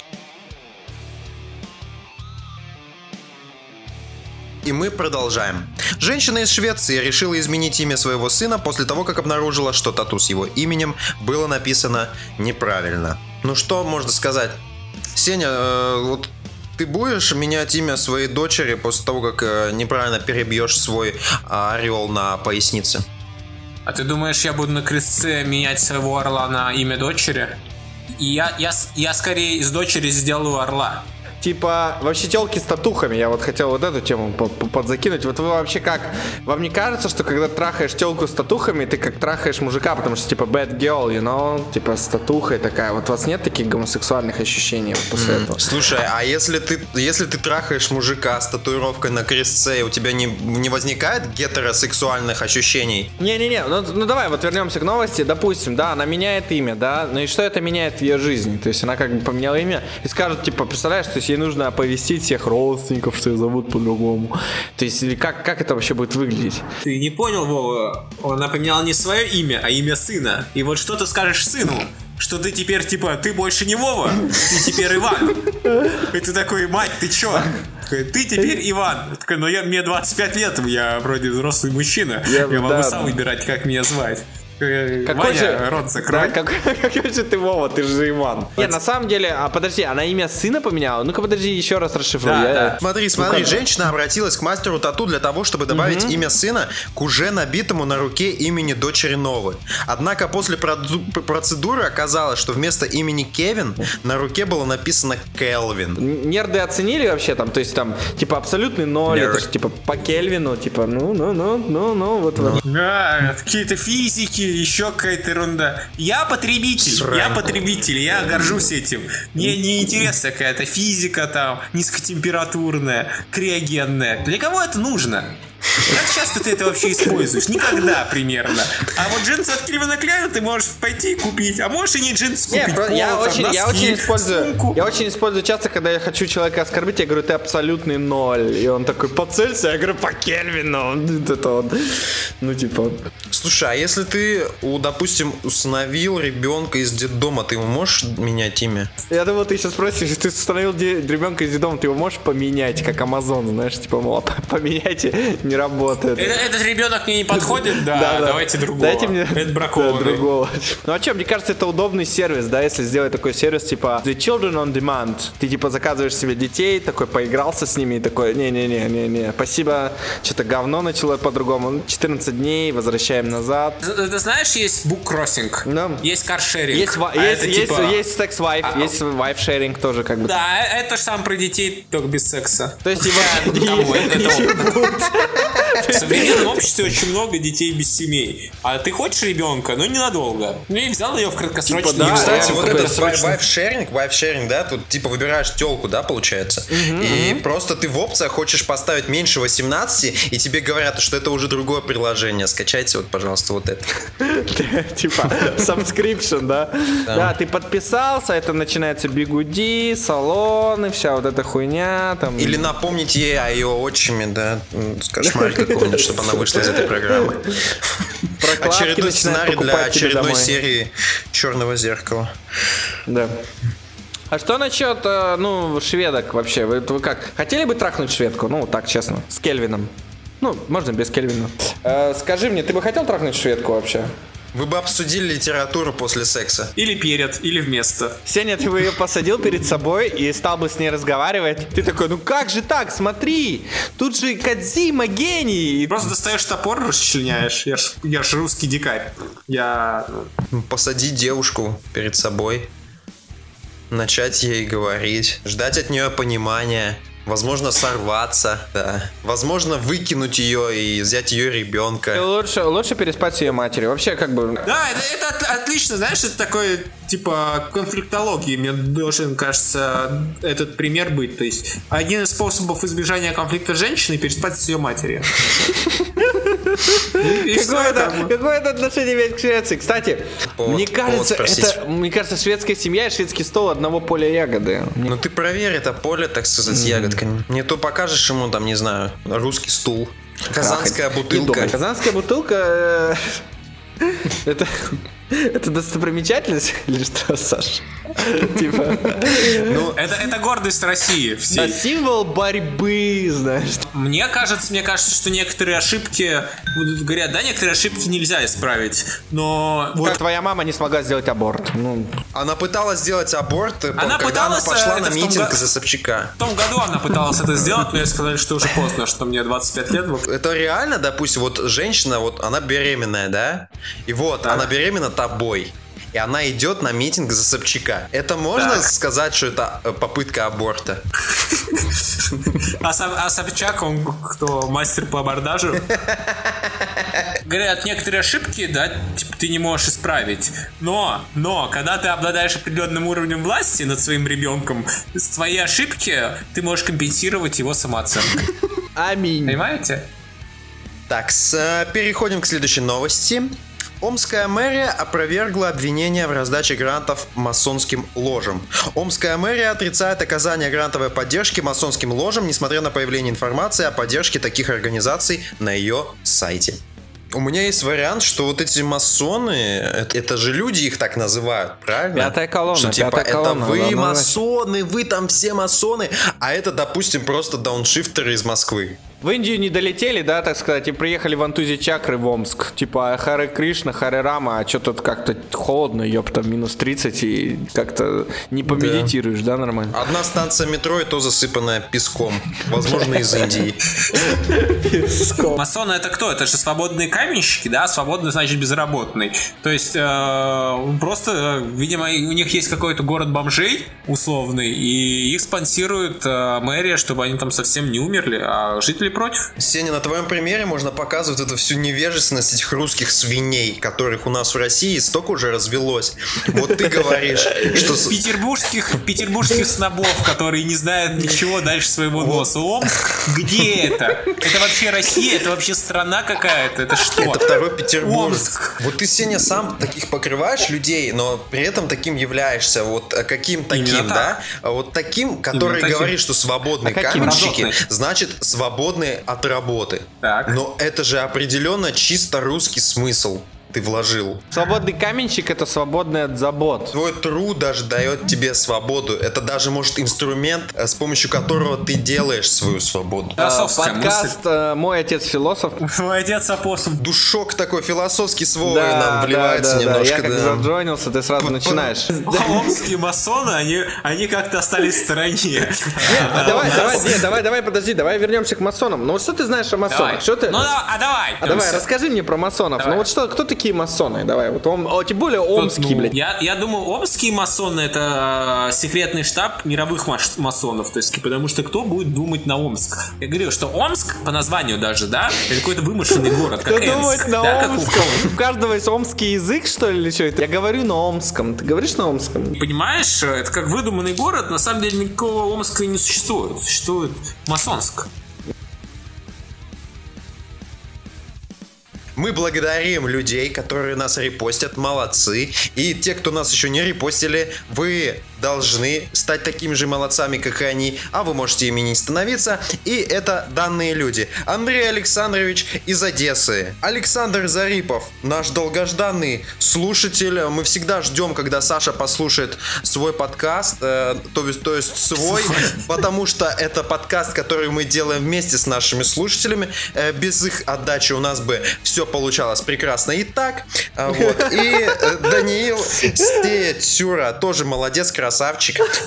И мы продолжаем. Женщина из Швеции решила изменить имя своего сына после того, как обнаружила, что тату с его именем было написано неправильно. Ну что можно сказать? Сеня, э, вот ты будешь менять имя своей дочери после того, как э, неправильно перебьешь свой а, орел на пояснице? А ты думаешь, я буду на крестце менять своего орла на имя дочери? Я, я, я скорее из дочери сделаю орла. Типа, вообще телки с татухами, я вот хотел вот эту тему по- по- подзакинуть. Вот вы вообще как? Вам не кажется, что когда трахаешь телку с татухами, ты как трахаешь мужика, потому что типа bad girl, you know? Типа с татухой такая. Вот у вас нет таких гомосексуальных ощущений вот после этого? Слушай, а если ты, если ты трахаешь мужика с татуировкой на крестце, у тебя не, не возникает гетеросексуальных ощущений? Не-не-не, ну, ну давай вот вернемся к новости. Допустим, да, она меняет имя, да, ну и что это меняет в ее жизни? То есть она как бы поменяла имя и скажет, типа, представляешь, то есть ей нужно оповестить всех родственников, что ее зовут по-другому. То есть или как, как это вообще будет выглядеть? Ты не понял, Вова? Она поменяла не свое имя, а имя сына. И вот что ты скажешь сыну? Что ты теперь, типа, ты больше не Вова, ты теперь Иван. И ты такой, мать, ты чё? Ты теперь Иван. Я Такой, ну я, мне 25 лет, я вроде взрослый мужчина. Я- Я, могу да, сам да. выбирать, как меня звать. Э, Какой Ваня, же... рот закрой. Да, какой, какой же ты Вова, ты же Иван. Нет, на самом деле, а подожди, она имя сына поменяла? Ну-ка подожди, еще раз расшифруй. Да, Я- да. Смотри, смотри, как? женщина обратилась к мастеру тату для того, чтобы добавить имя сына к уже набитому на руке имени дочери Новы. Однако после процедуры оказалось, что вместо имени Кевин на руке было написано Келвин. Нерды оценили вообще там, то есть там, типа, абсолютный ноль, Нерд. это же, типа, по Кельвину, типа, ну, ну, ну, ну, ну, вот, вот. Да, какие-то физики, еще какая-то ерунда. Я потребитель, Срань. я потребитель, я горжусь этим. Мне не интересна какая-то физика там, низкотемпературная, криогенная. Для кого это нужно? Как часто ты это вообще используешь? Никогда примерно. А вот джинсы от Кельвина Кляйна ты можешь пойти и купить, а можешь и не джинсы купить. про- я, пол, там, очень, я носки, очень использую, сумку. я очень использую часто, когда я хочу человека оскорбить, я говорю, ты абсолютный ноль. И он такой, поцелься, я говорю, по Кельвину. Вот Это вот. Ну, типа. Слушай, а если ты, у, допустим, усыновил ребенка из детдома, ты ему можешь менять имя? Я думал, ты сейчас спросишь, если ты установил ребенка из детдома, ты его можешь поменять, как Амазон, знаешь, типа, мол, поменяйте, не работает. Э- Этот ребенок мне не подходит, да, давайте другого. Дайте мне Это да, бракованный. другого. Ну а что, мне кажется, это удобный сервис, да, если сделать такой сервис, типа The Children on Demand. Ты типа заказываешь себе детей, такой поигрался с ними и такой, не-не-не-не-не, спасибо, что-то говно начало по-другому. Ну, 14 дней, возвращаем назад. Ты знаешь, есть буккроссинг, Да. есть каршеринг. Есть, а есть, это есть, типа- есть секс-вайф, А, есть вайф-шеринг тоже как бы. Да, это же сам про детей, только без секса. То есть его... В современном обществе очень много детей без семей. А ты хочешь ребенка, но ненадолго. Ну и взял ее в краткосрочный Типа, да, Кстати, вот этот вайф-шеринг, вайф-шеринг, да, тут типа выбираешь телку, да, получается. И просто ты в опциях хочешь поставить меньше 18, и тебе говорят, что это уже другое приложение. Скачайте вот, пожалуйста, вот это. Типа, subscription, да? Да, ты подписался, это начинается бигуди, салоны, вся вот эта хуйня, там... Или напомнить ей о ее отчиме, да, м, с кошмаре какого-нибудь, чтобы она вышла из этой программы. прокладки Очередной сценарий для очередной домой. серии Черного зеркала. Да. А что насчет, э, ну, шведок вообще? Вы, вы как? Хотели бы трахнуть шведку? Ну, так, честно, с Кельвином. Ну, можно без Кельвина. Э, скажи мне, ты бы хотел трахнуть шведку вообще? Вы бы обсудили литературу после секса. Или перед, или вместо. Сеня, ты бы ее посадил перед собой и стал бы с ней разговаривать. Ты такой, ну как же так, смотри, тут же Кадзима гений. Просто достаешь топор, расчленяешь. Я ж, я ж русский дикарь. Я... ну, Посадить девушку перед собой, начать ей говорить, ждать от нее понимания, возможно сорваться, да, возможно выкинуть ее и взять ее ребенка. Лучше, лучше переспать с ее матерью. Вообще, как бы... Да, это, это от- отлично, знаешь, это такой, типа, конфликтологии. Мне должен, кажется, этот пример быть. То есть, один из способов избежания конфликта с женщиной переспать с ее матерью. Какое как это, какое это отношение имеет к Швеции? Кстати, Повод- мне кажется, это, мне кажется, шведская семья и шведский стол одного поля ягоды. Ну ты проверь это поле, так сказать, с ягодками. Не то покажешь ему там, не знаю, русский стул. Казанская бутылка. Казанская бутылка... э, Это... Это достопримечательность или что, Саш? Типа... Ну, Это, это гордость России всей. символ борьбы, знаешь. Мне кажется, мне кажется, что некоторые ошибки, говорят, да, некоторые ошибки нельзя исправить, но вот Как твоя мама не смогла сделать аборт. Ну, она пыталась сделать аборт, э, Она когда пыталась, она пошла э, на митинг за Собчака. в том году она пыталась это сделать, но ей сказали, что уже поздно, что мне 25 лет. Это реально, допустим, вот женщина, вот она беременная, да? И вот, она беременна тобой. И она идет на митинг за Собчака. Это можно Так. сказать, что это э, попытка аборта? А, а Собчак, он кто, мастер по абордажу? Говорят, некоторые ошибки, да, типа, ты не можешь исправить. Но, но, когда ты обладаешь определенным уровнем власти над своим ребенком, свои ошибки ты можешь компенсировать его самооценкой. аминь. Понимаете? Так, с, э, переходим к следующей новости. Омская мэрия опровергла обвинения в раздаче грантов масонским ложам. Омская мэрия отрицает оказание грантовой поддержки масонским ложам, несмотря на появление информации о поддержке таких организаций на ее сайте. У меня есть вариант, что вот эти масоны, это, это же люди их так называют, правильно? Пятая колонна, Что типа, пятая это колонна, вы да, ну, масоны, вы там все масоны, а это, допустим, просто дауншифтеры из Москвы. В Индию не долетели, да, так сказать, и приехали в Антузи Чакры в Омск. Типа Харе Кришна, Харе Рама, а что тут как-то холодно, ёпта, минус 30, и как-то не помедитируешь, да, нормально? Одна станция метро и то засыпанная песком. Возможно, из Индии. Масоны это кто? Это же свободные каменщики, да? Свободный значит безработный. То есть э, просто, э, видимо, у них есть какой-то город бомжей условный, и их спонсирует э, мэрия, чтобы они там совсем не умерли, а жители против. Сеня, на твоем примере можно показывать эту всю невежественность этих русских свиней, которых у нас в России столько уже развелось. Вот ты говоришь, что... Петербургских, петербургских снобов, которые не знают ничего дальше своего носа. Омск? Где это? Это вообще Россия? Это вообще страна какая-то? Это что? Это второй Петербург. Омск. Вот ты, Сеня, сам таких покрываешь людей, но при этом таким являешься. Вот а каким таким, да? А Вот таким, который говорит, что свободные А каким? каменщики, значит свободные от работы. Так. Но это же определенно чисто русский смысл. Ты вложил. Свободный каменщик это свободный от забот. Твой труд даже дает тебе свободу. Это даже может инструмент, э, с помощью которого ты делаешь свою свободу. Философская А, Подкаст э, «Мой отец философ». Мой отец апостол. Душок такой философский свой нам вливается да, да. немножко. Я как да. заджойнился, ты сразу начинаешь. Омские масоны, они, они как-то остались в стороне. А давай, давай, давай, давай, подожди, давай вернемся к масонам. Ну вот что ты знаешь о масонах? Давай. Что ты? Ну да, а давай. А давай, расскажи мне про масонов. Ну вот что, кто такие масоны? Давай, вот ом- о, тем более омские, Ну, блядь. Я, я думаю, омские масоны это э, секретный штаб мировых маш- масонов. То есть, потому что кто будет думать на Омск? Я говорил, что Омск, по названию даже, да, это какой-то вымышленный город, как Кто думает на омском? У каждого есть омский язык, что ли, или что это? Я говорю на омском. Ты говоришь на омском? Понимаешь, это как выдуманный город, на самом деле никакого Омска не существует. Существует Масонск. Мы благодарим людей, которые нас репостят, молодцы. И те, кто нас еще не репостили, вы должны стать такими же молодцами, как и они, а вы можете ими не становиться. И это данные люди. Андрей Александрович из Одессы. Александр Зарипов, наш долгожданный слушатель. Мы всегда ждем, когда Саша послушает свой подкаст, э, то, есть- то есть свой, потому что это подкаст, который мы делаем вместе с нашими слушателями. Э, без их отдачи у нас бы все получалось прекрасно и так. А, вот. И э, Даниил Стея Тюра тоже молодец, красавчик.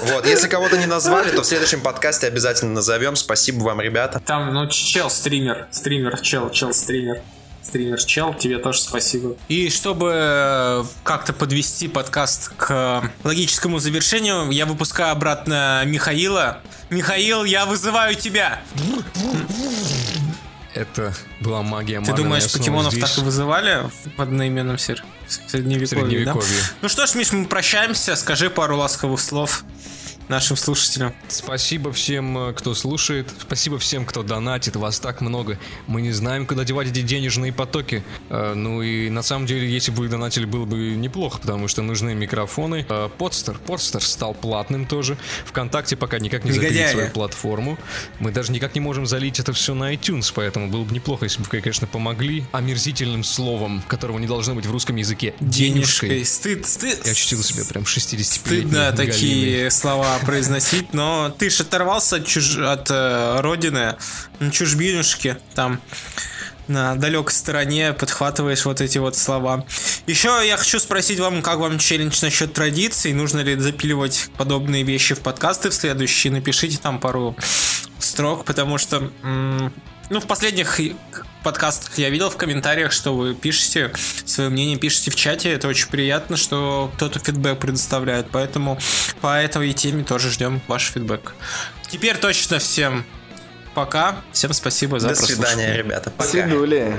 Вот. Если кого-то не назвали, то в следующем подкасте обязательно назовем. Спасибо вам, ребята. Там, ну, чел, стример, стример, чел, чел, стример. Стример, чел, тебе тоже спасибо. И чтобы э, как-то подвести подкаст к логическому завершению, я выпускаю обратно Михаила. Михаил, я вызываю тебя! Это была магия Ты думаешь, покемонов здесь. так и вызывали в одноименном сер... в средневековье, Средневековье. да? Ну что ж, Миш, мы прощаемся. Скажи пару ласковых слов нашим слушателям. Спасибо всем, э, кто слушает. Спасибо всем, кто донатит. Вас так много. Мы не знаем, куда девать эти денежные потоки. Э, ну и на самом деле, если бы вы донатили, было бы неплохо, потому что нужны микрофоны. Э, Подстер. Подстер стал платным тоже. Вконтакте пока никак не запилит свою платформу. Мы даже никак не можем залить это все на iTunes, поэтому было бы неплохо, если бы вы, конечно, помогли омерзительным словом, которого не должно быть в русском языке. Денежкой. Стыд, стыд. Я ощутил себя прям 65 Стыдно такие слова произносить, но ты ж оторвался от, чуж... от э, родины, на чужбинушке, там на далекой стороне подхватываешь вот эти вот слова. Еще я хочу спросить вам, как вам челлендж насчет традиций, нужно ли запиливать подобные вещи в подкасты в следующие, напишите там пару строк, потому что м, ну, в последних подкастах я видел в комментариях, что вы пишете свое мнение, пишете в чате. Это очень приятно, что кто-то фидбэк предоставляет. Поэтому по этой теме тоже ждем ваш фидбэк. Теперь точно всем пока. Всем спасибо за До свидания, прослушивание. ребята. Пока. Свидули.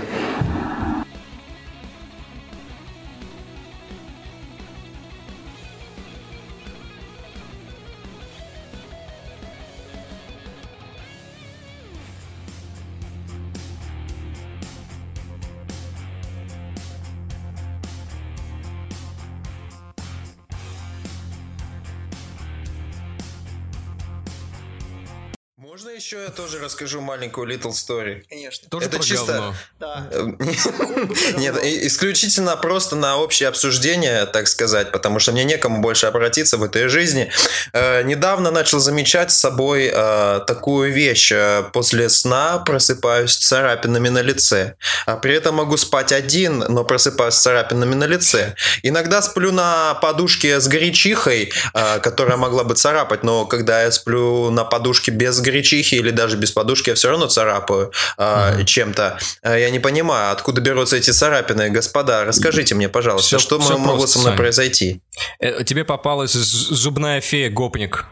Еще я тоже расскажу маленькую little story? Конечно. Тоже Это про чисто- говно. Да. Нет, и- исключительно просто на общее обсуждение, так сказать, потому что мне некому больше обратиться в этой жизни. Э, недавно начал замечать с собой э, такую вещь. Э, После сна просыпаюсь с царапинами на лице. А при этом могу спать один, но просыпаюсь с царапинами на лице. Иногда сплю на подушке с гречихой, э, которая могла бы царапать, но когда я сплю на подушке без гречихи или даже без подушки, я все равно царапаю э, чем-то. Э, Я не понимаю, откуда берутся эти царапины. Господа, расскажите мне, пожалуйста, Всё- что всё могло просто, со мной Сань. произойти? Э, Тебе попалась зубная фея гопник.